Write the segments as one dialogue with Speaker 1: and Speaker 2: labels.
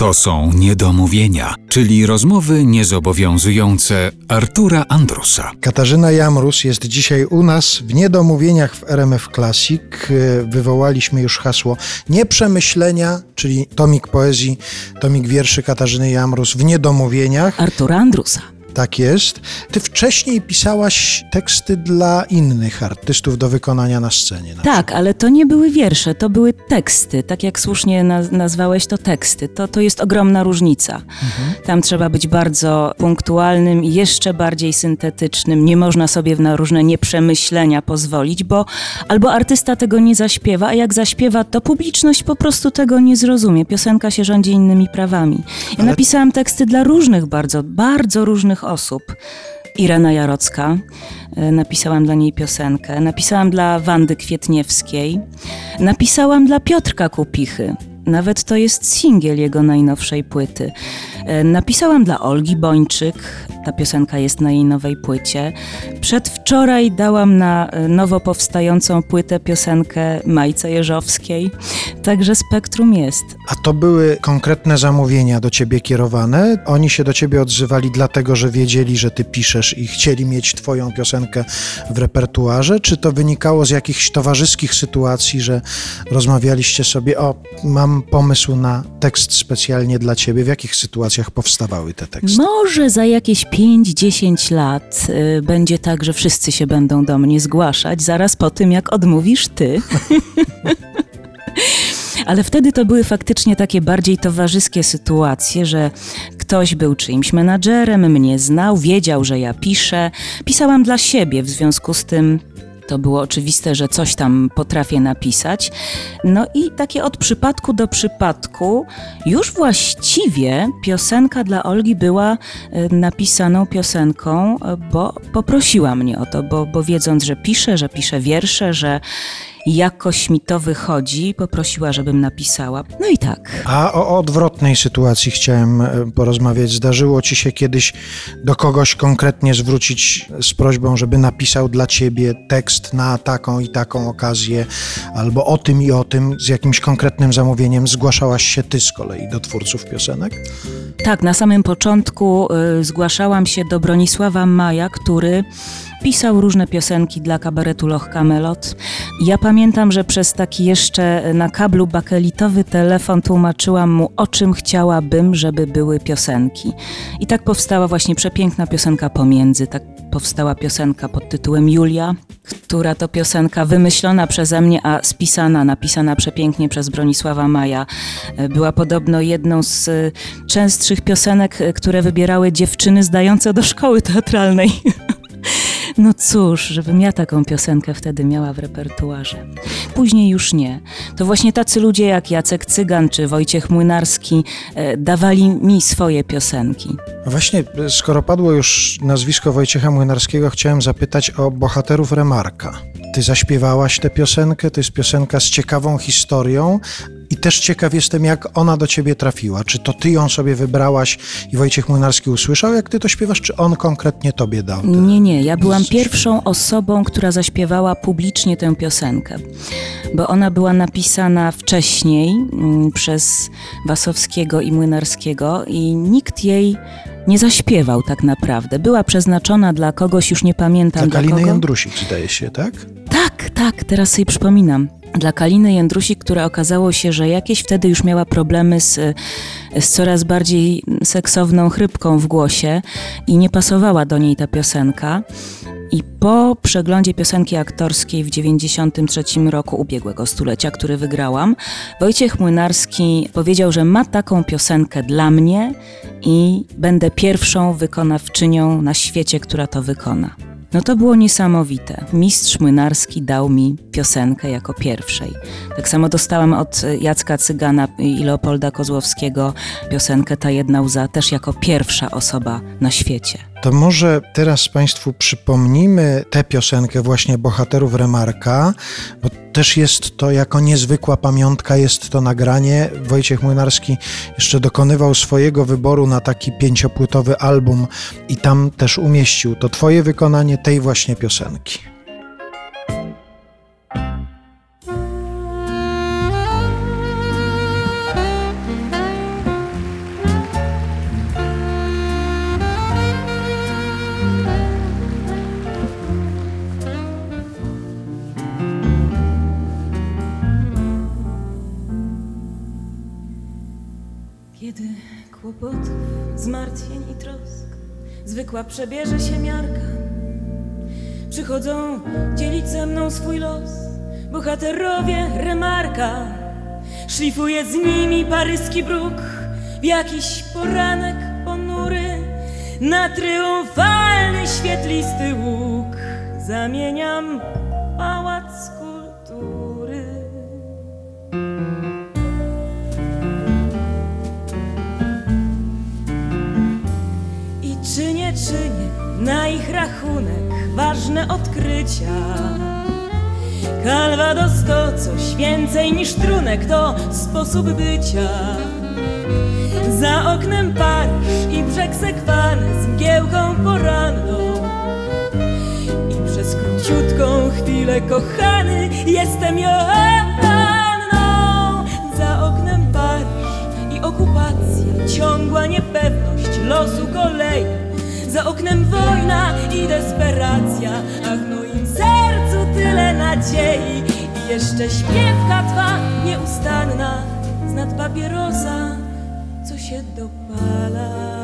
Speaker 1: To są niedomówienia, czyli rozmowy niezobowiązujące Artura Andrusa.
Speaker 2: Katarzyna Jamrus jest dzisiaj u nas w Niedomówieniach w RMF Classic. Wywołaliśmy już hasło Nieprzemyślenia, czyli tomik poezji, tomik wierszy Katarzyny Jamrus w Niedomówieniach.
Speaker 3: Artura Andrusa.
Speaker 2: Tak jest. Ty wcześniej pisałaś teksty dla innych artystów do wykonania na scenie. Na
Speaker 3: tak, ale to nie były wiersze, to były teksty. Tak jak słusznie naz nazwałeś to teksty. To, to jest ogromna różnica. Mhm. Tam trzeba być bardzo punktualnym i jeszcze bardziej syntetycznym. Nie można sobie na różne nieprzemyślenia pozwolić, bo albo artysta tego nie zaśpiewa, a jak zaśpiewa, to publiczność po prostu tego nie zrozumie. Piosenka się rządzi innymi prawami. Ja ale... napisałam teksty dla różnych bardzo, bardzo różnych różnych osób. Irena Jarocka, e, napisałam dla niej piosenkę, napisałam dla Wandy Kwietniewskiej, napisałam dla Piotrka Kupichy. Nawet to jest singiel jego najnowszej płyty. E, napisałam dla Olgi Bończyk, ta piosenka jest na jej nowej płycie. Przedwczoraj dałam na e, nowo powstającą płytę piosenkę Majce Jeżowskiej, także spektrum jest.
Speaker 2: A to były konkretne zamówienia do ciebie kierowane? Oni się do ciebie odzywali dlatego, że wiedzieli, że ty piszesz i chcieli mieć twoją piosenkę w repertuarze? Czy to wynikało z jakichś towarzyskich sytuacji, że rozmawialiście sobie, o, mam pomysł na tekst specjalnie dla ciebie? W jakich sytuacjach powstawały te teksty?
Speaker 3: Może za jakieś 5-10 lat y, będzie tak, że wszyscy się będą do mnie zgłaszać, zaraz po tym, jak odmówisz ty. Ale wtedy to były faktycznie takie bardziej towarzyskie sytuacje, że ktoś był czyimś menadżerem, mnie znał, wiedział, że ja piszę. Pisałam dla siebie, w związku z tym to było oczywiste, że coś tam potrafię napisać. No i takie od przypadku do przypadku, już właściwie piosenka dla Olgi była e, napisaną piosenką, e, bo poprosiła mnie o to, bo, bo wiedząc, że piszę, że piszę wiersze, że jakoś mi to wychodzi, poprosiła, żebym napisała. No i tak.
Speaker 2: A o odwrotnej sytuacji chciałem e, porozmawiać. Zdarzyło ci się kiedyś do kogoś konkretnie zwrócić z prośbą, żeby napisał dla ciebie tekst na taką i taką okazję, albo o tym i o tym z jakimś konkretnym zamówieniem zgłaszałaś się ty z kolei do twórców piosenek?
Speaker 3: Tak, na samym początku y, zgłaszałam się do Bronisława Maja, który Pisał różne piosenki dla kabaretu Loch Camelot. Ja pamiętam, że przez taki jeszcze na kablu bakelitowy telefon tłumaczyłam mu, o czym chciałabym, żeby były piosenki. I tak powstała właśnie przepiękna piosenka Pomiędzy. Tak powstała piosenka pod tytułem Julia, która to piosenka wymyślona przeze mnie, a spisana, napisana przepięknie przez Bronisława Maja. Była podobno jedną z częstszych piosenek, które wybierały dziewczyny zdające do szkoły teatralnej. No cóż, żebym ja taką piosenkę wtedy miała w repertuarze. Później już nie. To właśnie tacy ludzie jak Jacek Cygan czy Wojciech Młynarski e, dawali mi swoje piosenki.
Speaker 2: Właśnie, skoro padło już nazwisko Wojciecha Młynarskiego, chciałem zapytać o bohaterów Remarka. Ty zaśpiewałaś tę piosenkę, to jest piosenka z ciekawą historią, i też ciekaw jestem, jak ona do ciebie trafiła. Czy to ty ją sobie wybrałaś i Wojciech Młynarski usłyszał, jak ty to śpiewasz, czy on konkretnie tobie dał?
Speaker 3: Nie, nie. Ja byłam pierwszą osobą, która zaśpiewała publicznie tę piosenkę, bo ona była napisana wcześniej mm, przez Wasowskiego i Młynarskiego i nikt jej nie zaśpiewał tak naprawdę. Była przeznaczona dla kogoś, już nie pamiętam
Speaker 2: dla, Kaliny Jędrusik, zdaje się, tak?
Speaker 3: Tak, tak, teraz sobie przypominam dla Kaliny Jędrusik, która okazało się, że jakieś wtedy już miała problemy z, z coraz bardziej seksowną chrypką w głosie i nie pasowała do niej ta piosenka. I po przeglądzie piosenki aktorskiej w 93 roku ubiegłego stulecia, który wygrałam, Wojciech Młynarski powiedział, że ma taką piosenkę dla mnie i będę pierwszą wykonawczynią na świecie, która to wykona. No to było niesamowite. Mistrz Młynarski dał mi piosenkę jako pierwszej. Tak samo dostałam od Jacka Cygana i Leopolda Kozłowskiego piosenkę Ta jedna łza też jako pierwsza osoba na świecie.
Speaker 2: To może teraz Państwu przypomnimy tę piosenkę właśnie bohaterów Remarka, bo też jest to jako niezwykła pamiątka, jest to nagranie. Wojciech Młynarski jeszcze dokonywał swojego wyboru na taki pięciopłytowy album i tam też umieścił to Twoje wykonanie tej właśnie piosenki.
Speaker 3: Zmartwień i trosk. Zwykła przebierze się miarka, przychodzą dzielić ze mną swój los. Bohaterowie remarka. Szlifuje z nimi paryski bruk. W jakiś poranek ponury. Na triumfalny świetlisty łuk zamieniam na ich rachunek ważne odkrycia. Calvados to coś więcej niż trunek, to sposób bycia. Za oknem Paryż i brzeg sekwany z mgiełką poranną. I przez króciutką chwilę kochany jestem Joanną. Za oknem Paryż i okupacja, ciągła niepewność losu kolei. Za oknem wojna i desperacja, a w moim sercu tyle nadziei. I jeszcze śpiewka twa nieustanna z nad papierosa, co się dopala.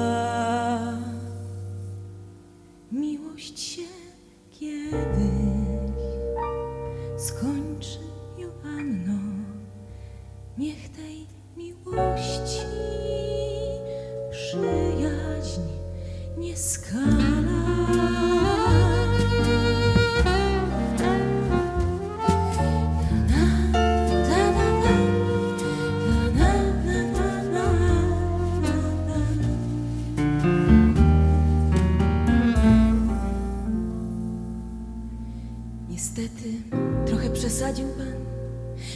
Speaker 3: Przesadził pan,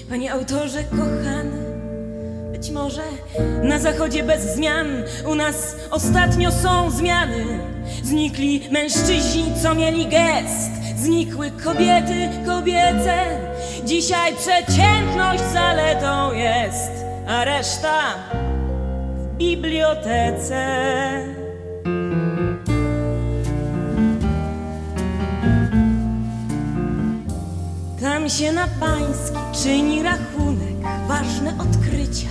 Speaker 3: panie autorze kochany. Być może na zachodzie bez zmian, u nas ostatnio są zmiany. Znikli mężczyźni, co mieli gest, znikły kobiety kobiece. Dzisiaj przeciętność zaletą jest, a reszta w bibliotece. Tam się na pański czyni rachunek, ważne odkrycia.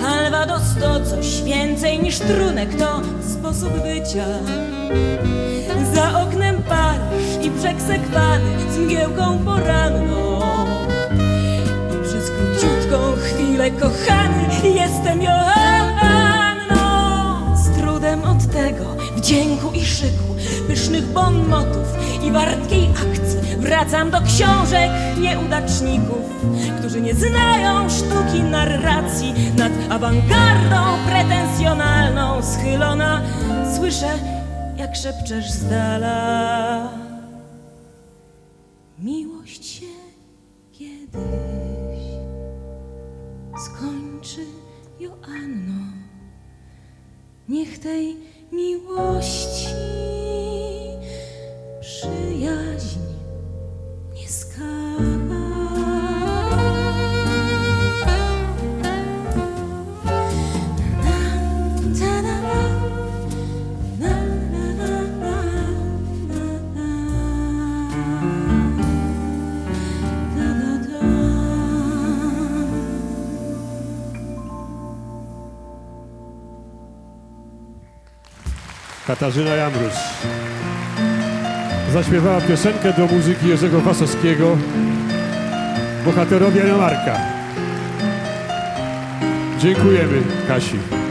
Speaker 3: Calvados to coś więcej niż trunek, to sposób bycia. Za oknem Paryż i brzeg sekwany z mgiełką poranną. I przez króciutką chwilę kochany jestem Joanną. Z trudem od tego, wdzięku i szyku, pysznych bon motów i wartkiej akcji wracam do książek nieudaczników, którzy nie znają sztuki narracji nad awangardą pretensjonalną schylona. Słyszę, jak szepczesz z dala. Miłość się kiedyś skończy, Joanno. Niech tej miłości
Speaker 4: Katarzyna Jamrus zaśpiewała piosenkę do muzyki Jerzego Wasowskiego Bohaterowie Remarka. Dziękujemy Kasi.